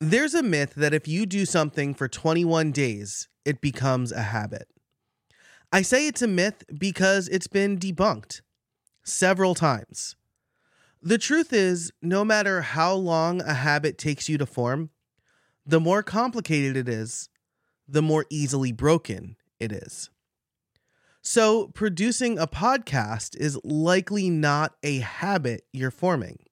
There's a myth that if you do something for 21 days, it becomes a habit. I say it's a myth because it's been debunked several times. The truth is, no matter how long a habit takes you to form, the more complicated it is, the more easily broken it is. So, producing a podcast is likely not a habit you're forming.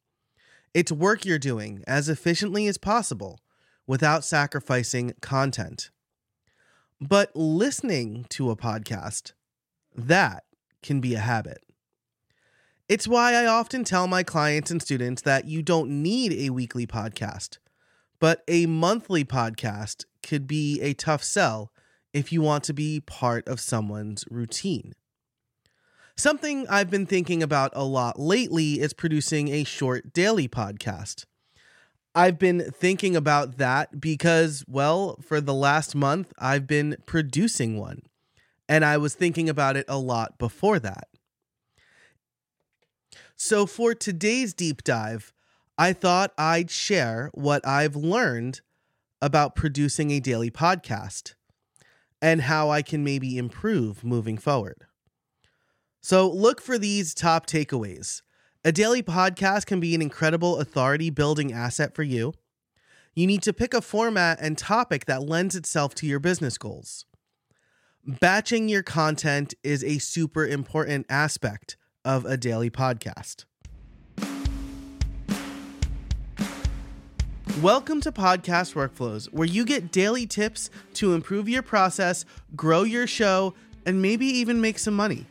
It's work you're doing as efficiently as possible without sacrificing content. But listening to a podcast, that can be a habit. It's why I often tell my clients and students that you don't need a weekly podcast, but a monthly podcast could be a tough sell if you want to be part of someone's routine. Something I've been thinking about a lot lately is producing a short daily podcast. I've been thinking about that because, well, for the last month, I've been producing one. And I was thinking about it a lot before that. So, for today's deep dive, I thought I'd share what I've learned about producing a daily podcast and how I can maybe improve moving forward. So, look for these top takeaways. A daily podcast can be an incredible authority building asset for you. You need to pick a format and topic that lends itself to your business goals. Batching your content is a super important aspect of a daily podcast. Welcome to Podcast Workflows, where you get daily tips to improve your process, grow your show, and maybe even make some money.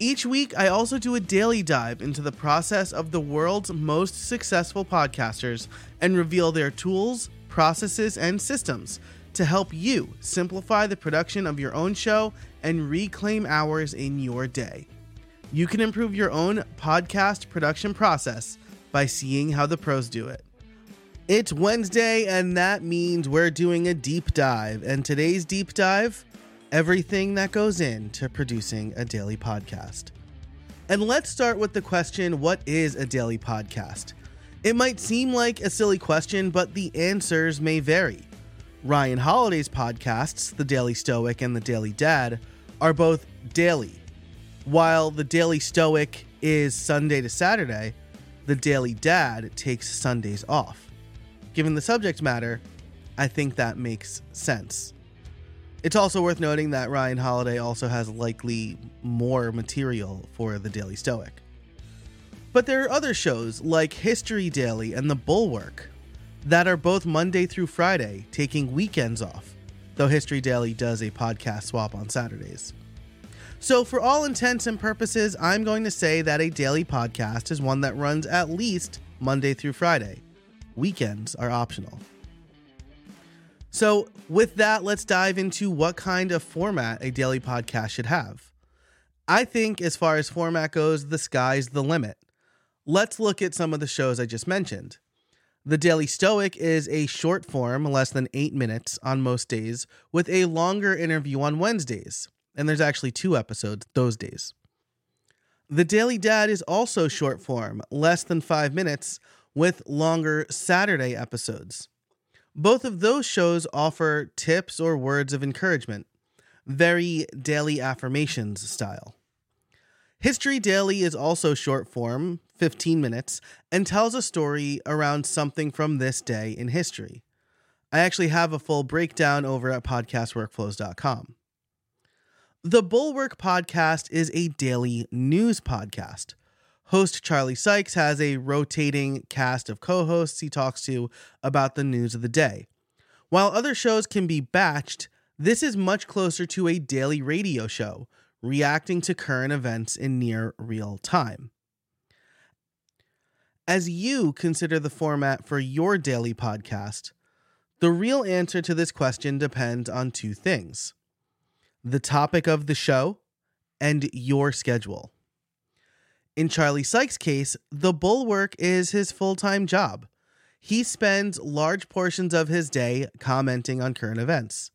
Each week, I also do a daily dive into the process of the world's most successful podcasters and reveal their tools, processes, and systems to help you simplify the production of your own show and reclaim hours in your day. You can improve your own podcast production process by seeing how the pros do it. It's Wednesday, and that means we're doing a deep dive. And today's deep dive everything that goes into producing a daily podcast. And let's start with the question what is a daily podcast? It might seem like a silly question, but the answers may vary. Ryan Holiday's podcasts, The Daily Stoic and The Daily Dad, are both daily. While The Daily Stoic is Sunday to Saturday, The Daily Dad takes Sundays off. Given the subject matter, I think that makes sense. It's also worth noting that Ryan Holiday also has likely more material for the Daily Stoic. But there are other shows like History Daily and The Bulwark that are both Monday through Friday, taking weekends off, though History Daily does a podcast swap on Saturdays. So, for all intents and purposes, I'm going to say that a daily podcast is one that runs at least Monday through Friday. Weekends are optional. So, with that, let's dive into what kind of format a daily podcast should have. I think, as far as format goes, the sky's the limit. Let's look at some of the shows I just mentioned. The Daily Stoic is a short form, less than eight minutes on most days, with a longer interview on Wednesdays. And there's actually two episodes those days. The Daily Dad is also short form, less than five minutes, with longer Saturday episodes. Both of those shows offer tips or words of encouragement, very daily affirmations style. History Daily is also short form, 15 minutes, and tells a story around something from this day in history. I actually have a full breakdown over at podcastworkflows.com. The Bulwark podcast is a daily news podcast. Host Charlie Sykes has a rotating cast of co hosts he talks to about the news of the day. While other shows can be batched, this is much closer to a daily radio show, reacting to current events in near real time. As you consider the format for your daily podcast, the real answer to this question depends on two things the topic of the show and your schedule. In Charlie Sykes' case, the bulwark is his full time job. He spends large portions of his day commenting on current events.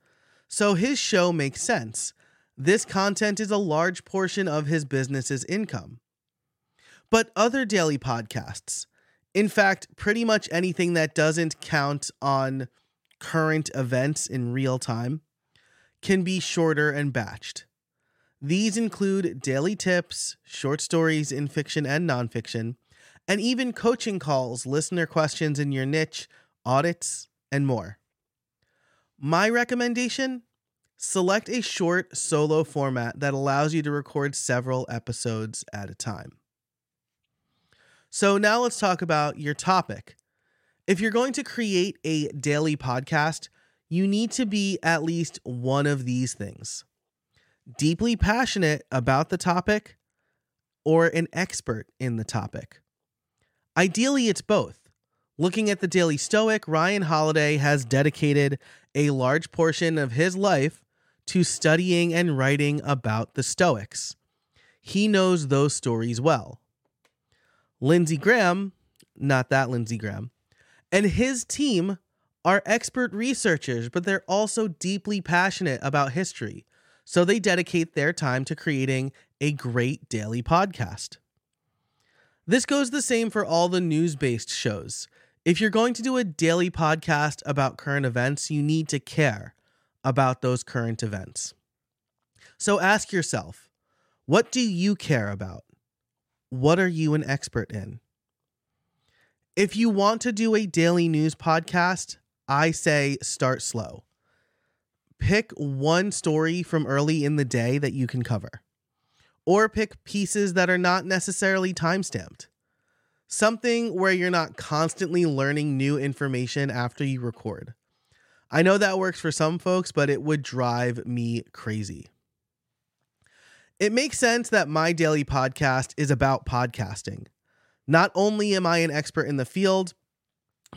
So his show makes sense. This content is a large portion of his business's income. But other daily podcasts, In fact, pretty much anything that doesn't count on current events in real time can be shorter and batched. These include daily tips, short stories in fiction and nonfiction, and even coaching calls, listener questions in your niche, audits, and more. My recommendation select a short solo format that allows you to record several episodes at a time. So, now let's talk about your topic. If you're going to create a daily podcast, you need to be at least one of these things deeply passionate about the topic or an expert in the topic. Ideally, it's both. Looking at the Daily Stoic, Ryan Holiday has dedicated a large portion of his life to studying and writing about the Stoics. He knows those stories well. Lindsay Graham, not that Lindsey Graham, and his team are expert researchers, but they're also deeply passionate about history. So they dedicate their time to creating a great daily podcast. This goes the same for all the news based shows. If you're going to do a daily podcast about current events, you need to care about those current events. So ask yourself what do you care about? What are you an expert in? If you want to do a daily news podcast, I say start slow. Pick one story from early in the day that you can cover or pick pieces that are not necessarily time stamped. Something where you're not constantly learning new information after you record. I know that works for some folks, but it would drive me crazy. It makes sense that my daily podcast is about podcasting. Not only am I an expert in the field,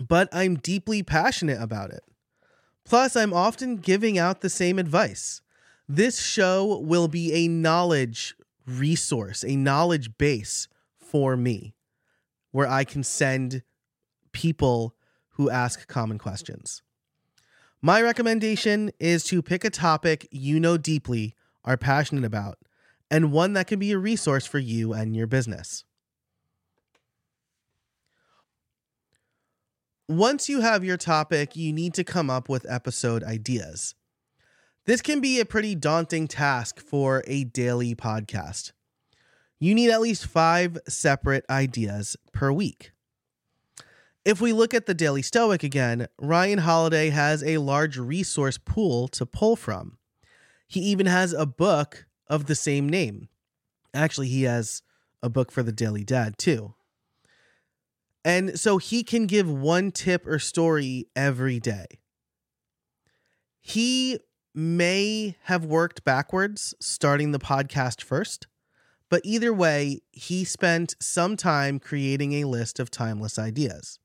but I'm deeply passionate about it. Plus, I'm often giving out the same advice. This show will be a knowledge resource, a knowledge base for me where I can send people who ask common questions. My recommendation is to pick a topic you know deeply, are passionate about, and one that can be a resource for you and your business. Once you have your topic, you need to come up with episode ideas. This can be a pretty daunting task for a daily podcast. You need at least five separate ideas per week. If we look at the Daily Stoic again, Ryan Holiday has a large resource pool to pull from. He even has a book of the same name. Actually, he has a book for the Daily Dad too. And so he can give one tip or story every day. He may have worked backwards, starting the podcast first. But either way, he spent some time creating a list of timeless ideas.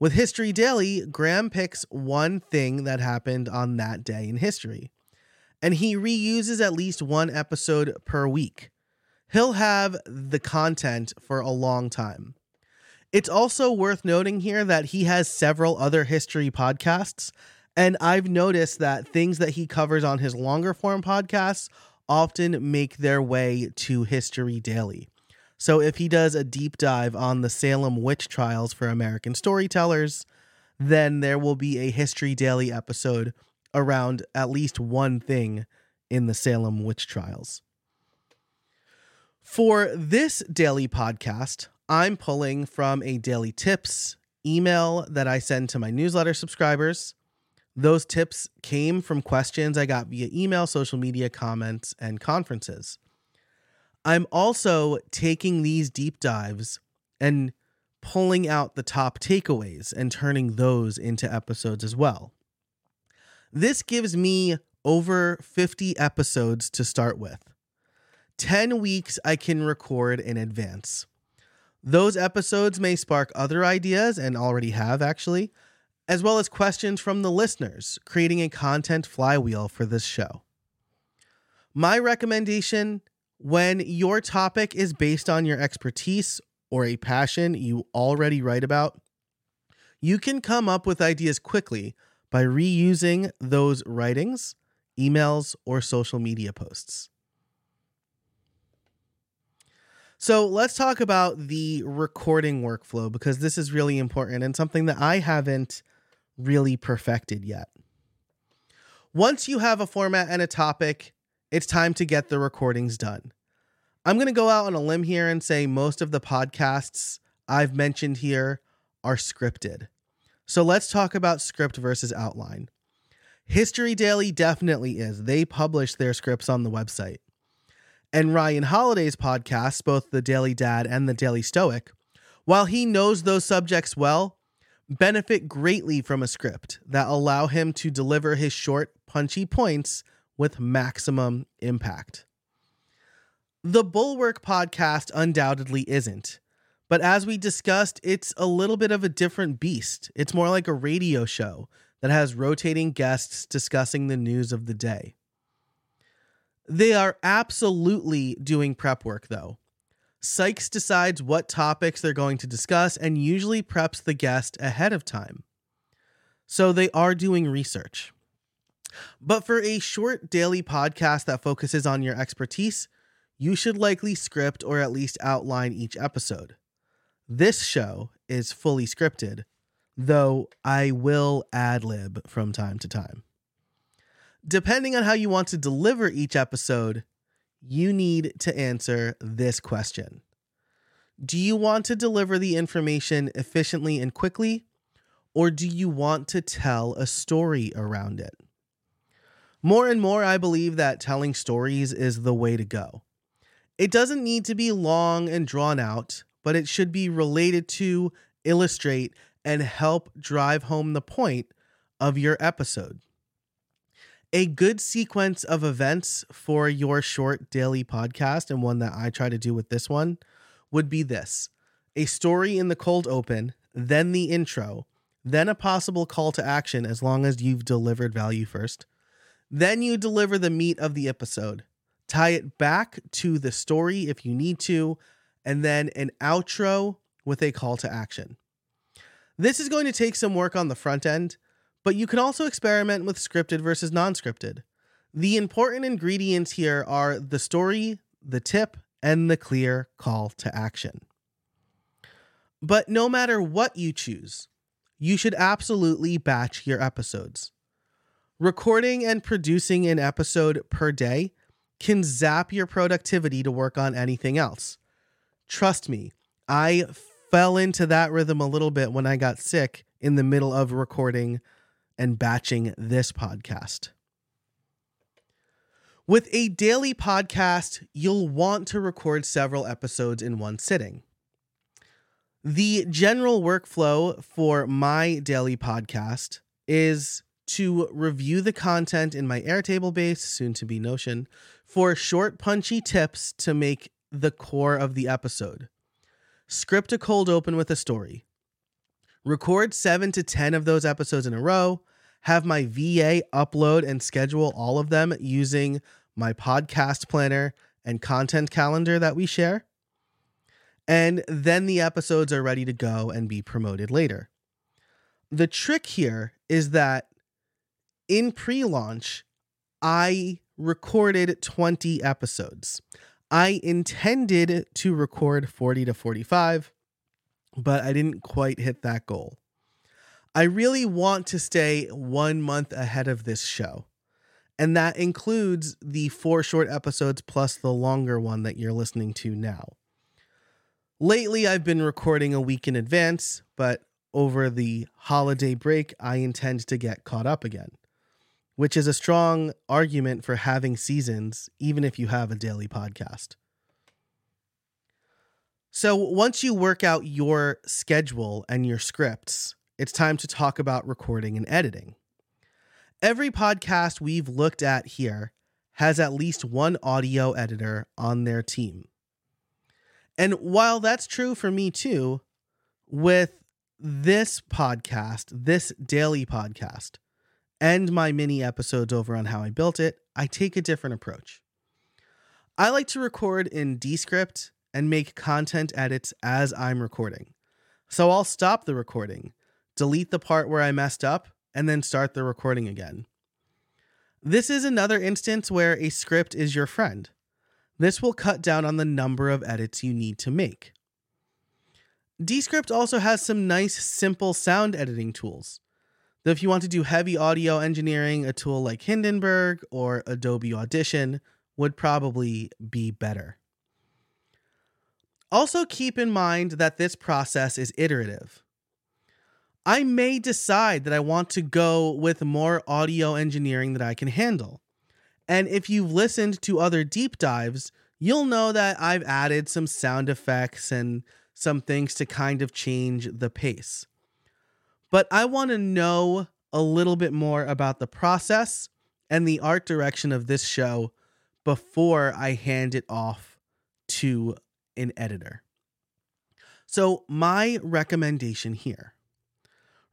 With History Daily, Graham picks one thing that happened on that day in history, and he reuses at least one episode per week. He'll have the content for a long time. It's also worth noting here that he has several other history podcasts and I've noticed that things that he covers on his longer form podcasts often make their way to History Daily. So if he does a deep dive on the Salem witch trials for American storytellers, then there will be a History Daily episode around at least one thing in the Salem witch trials. For this daily podcast, I'm pulling from a daily tips email that I send to my newsletter subscribers. Those tips came from questions I got via email, social media, comments, and conferences. I'm also taking these deep dives and pulling out the top takeaways and turning those into episodes as well. This gives me over 50 episodes to start with. 10 weeks I can record in advance. Those episodes may spark other ideas and already have actually, as well as questions from the listeners, creating a content flywheel for this show. My recommendation when your topic is based on your expertise or a passion you already write about, you can come up with ideas quickly by reusing those writings, emails, or social media posts. So let's talk about the recording workflow because this is really important and something that I haven't really perfected yet. Once you have a format and a topic, it's time to get the recordings done. I'm going to go out on a limb here and say most of the podcasts I've mentioned here are scripted. So let's talk about script versus outline. History Daily definitely is. They publish their scripts on the website. And Ryan Holiday's podcasts, both the Daily Dad and the Daily Stoic, while he knows those subjects well, benefit greatly from a script that allow him to deliver his short, punchy points with maximum impact. The Bulwark podcast undoubtedly isn't. But as we discussed, it's a little bit of a different beast. It's more like a radio show that has rotating guests discussing the news of the day. They are absolutely doing prep work, though. Sykes decides what topics they're going to discuss and usually preps the guest ahead of time. So they are doing research. But for a short daily podcast that focuses on your expertise, you should likely script or at least outline each episode. This show is fully scripted, though I will ad lib from time to time. Depending on how you want to deliver each episode, you need to answer this question Do you want to deliver the information efficiently and quickly, or do you want to tell a story around it? More and more, I believe that telling stories is the way to go. It doesn't need to be long and drawn out, but it should be related to, illustrate, and help drive home the point of your episode. A good sequence of events for your short daily podcast, and one that I try to do with this one, would be this a story in the cold open, then the intro, then a possible call to action as long as you've delivered value first. Then you deliver the meat of the episode. Tie it back to the story if you need to, and then an outro with a call to action. This is going to take some work on the front end, but you can also experiment with scripted versus non scripted. The important ingredients here are the story, the tip, and the clear call to action. But no matter what you choose, you should absolutely batch your episodes. Recording and producing an episode per day can zap your productivity to work on anything else. Trust me, I fell into that rhythm a little bit when I got sick in the middle of recording and batching this podcast. With a daily podcast, you'll want to record several episodes in one sitting. The general workflow for my daily podcast is to review the content in my Airtable base, soon to be Notion, for short, punchy tips to make the core of the episode. Script a cold open with a story. Record seven to 10 of those episodes in a row. Have my VA upload and schedule all of them using my podcast planner and content calendar that we share. And then the episodes are ready to go and be promoted later. The trick here is that in pre launch, I recorded 20 episodes. I intended to record 40 to 45, but I didn't quite hit that goal. I really want to stay one month ahead of this show. And that includes the four short episodes plus the longer one that you're listening to now. Lately, I've been recording a week in advance, but over the holiday break, I intend to get caught up again which is a strong argument for having seasons, even if you have a daily podcast. So, once you work out your schedule and your scripts, it's time to talk about recording and editing. Every podcast we've looked at here has at least one audio editor on their team. And while that's true for me too, with this podcast, this daily podcast, and my mini episodes over on how I built it, I take a different approach. I like to record in Descript and make content edits as I'm recording. So I'll stop the recording, delete the part where I messed up, and then start the recording again. This is another instance where a script is your friend. This will cut down on the number of edits you need to make. Descript also has some nice, simple sound editing tools. Though if you want to do heavy audio engineering, a tool like Hindenburg or Adobe Audition would probably be better. Also, keep in mind that this process is iterative. I may decide that I want to go with more audio engineering that I can handle. And if you've listened to other deep dives, you'll know that I've added some sound effects and some things to kind of change the pace. But I want to know a little bit more about the process and the art direction of this show before I hand it off to an editor. So, my recommendation here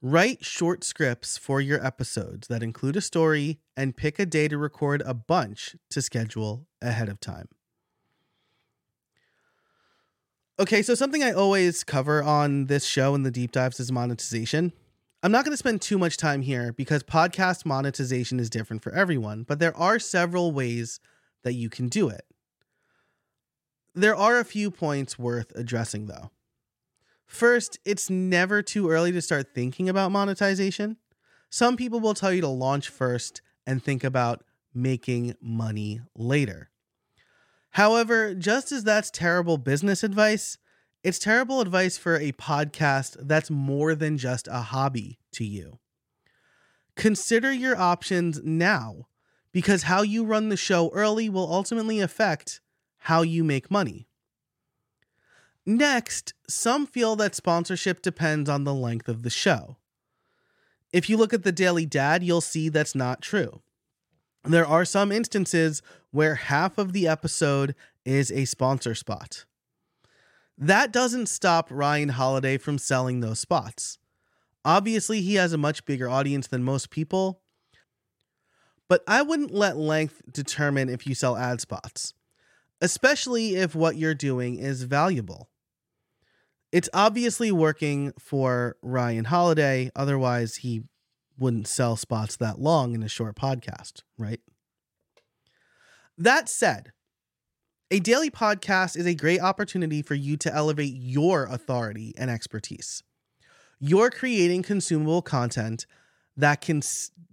Write short scripts for your episodes that include a story and pick a day to record a bunch to schedule ahead of time. Okay, so something I always cover on this show and the deep dives is monetization. I'm not going to spend too much time here because podcast monetization is different for everyone, but there are several ways that you can do it. There are a few points worth addressing though. First, it's never too early to start thinking about monetization. Some people will tell you to launch first and think about making money later. However, just as that's terrible business advice, it's terrible advice for a podcast that's more than just a hobby to you. Consider your options now because how you run the show early will ultimately affect how you make money. Next, some feel that sponsorship depends on the length of the show. If you look at the Daily Dad, you'll see that's not true. There are some instances where half of the episode is a sponsor spot. That doesn't stop Ryan Holiday from selling those spots. Obviously, he has a much bigger audience than most people, but I wouldn't let length determine if you sell ad spots, especially if what you're doing is valuable it's obviously working for Ryan Holiday. Otherwise, he wouldn't sell spots that long in a short podcast, right? That said, a daily podcast is a great opportunity for you to elevate your authority and expertise. You're creating consumable content that can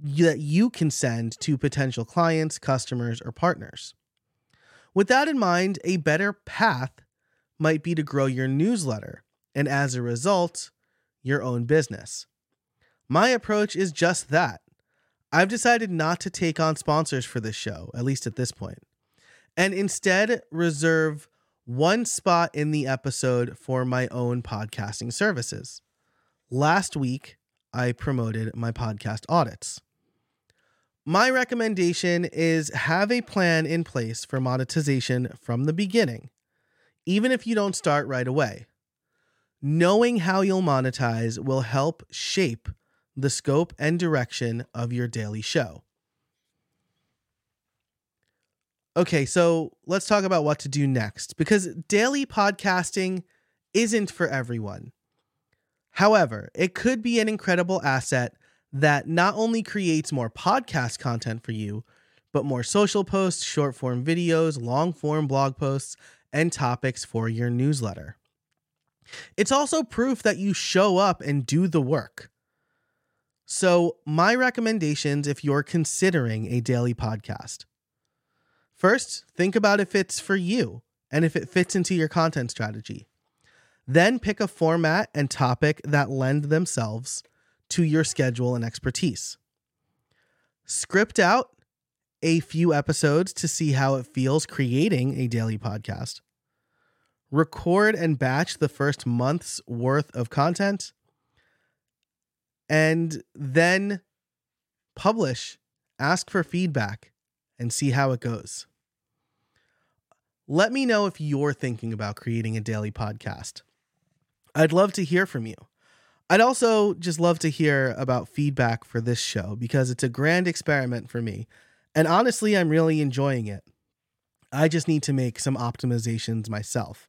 that you can send to potential clients, customers, or partners. With that in mind, a better path might be to grow your newsletter and as a result, your own business. My approach is just that. I've decided not to take on sponsors for this show, at least at this point, and instead reserve one spot in the episode for my own podcasting services. Last week, I promoted my podcast audits. My recommendation is have a plan in place for monetization from the beginning, even if you don't start right away. Knowing how you'll monetize will help shape the scope and direction of your daily show. Okay, so let's talk about what to do next because daily podcasting isn't for everyone. However, it could be an incredible asset that not only creates more podcast content for you, but more social posts, short form videos, long form blog posts, and topics for your newsletter. It's also proof that you show up and do the work. So, my recommendations if you're considering a daily podcast first, think about if it's for you and if it fits into your content strategy. Then, pick a format and topic that lend themselves to your schedule and expertise. Script out a few episodes to see how it feels creating a daily podcast record and batch the first month's worth of content, and then publish, ask for feedback, and see how it goes. Let me know if you're thinking about creating a daily podcast. I'd love to hear from you. I'd also just love to hear about feedback for this show because it's a grand experiment for me. And honestly, I'm really enjoying it. I just need to make some optimizations myself.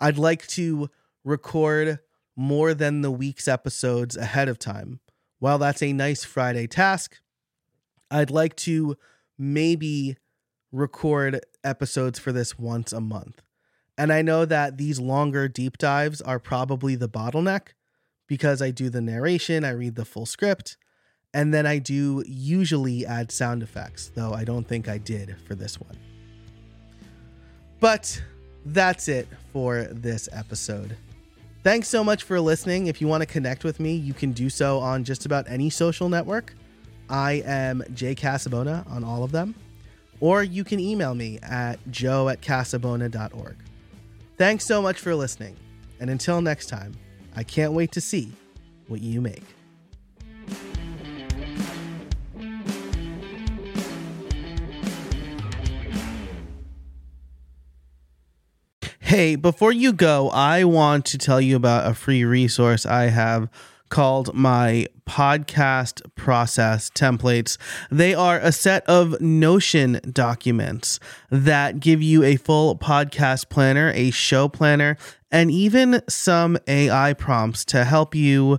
I'd like to record more than the week's episodes ahead of time. While that's a nice Friday task, I'd like to maybe record episodes for this once a month. And I know that these longer deep dives are probably the bottleneck because I do the narration, I read the full script, and then I do usually add sound effects, though I don't think I did for this one. But that's it for this episode. Thanks so much for listening. If you want to connect with me, you can do so on just about any social network. I am Jay Casabona on all of them. Or you can email me at joe at casabona.org. Thanks so much for listening. And until next time, I can't wait to see what you make. Hey, before you go, I want to tell you about a free resource I have called my podcast process templates. They are a set of Notion documents that give you a full podcast planner, a show planner, and even some AI prompts to help you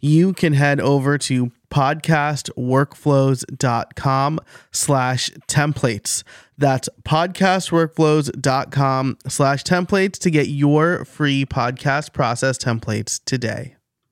you can head over to podcastworkflows.com slash templates. That's podcastworkflows.com slash templates to get your free podcast process templates today.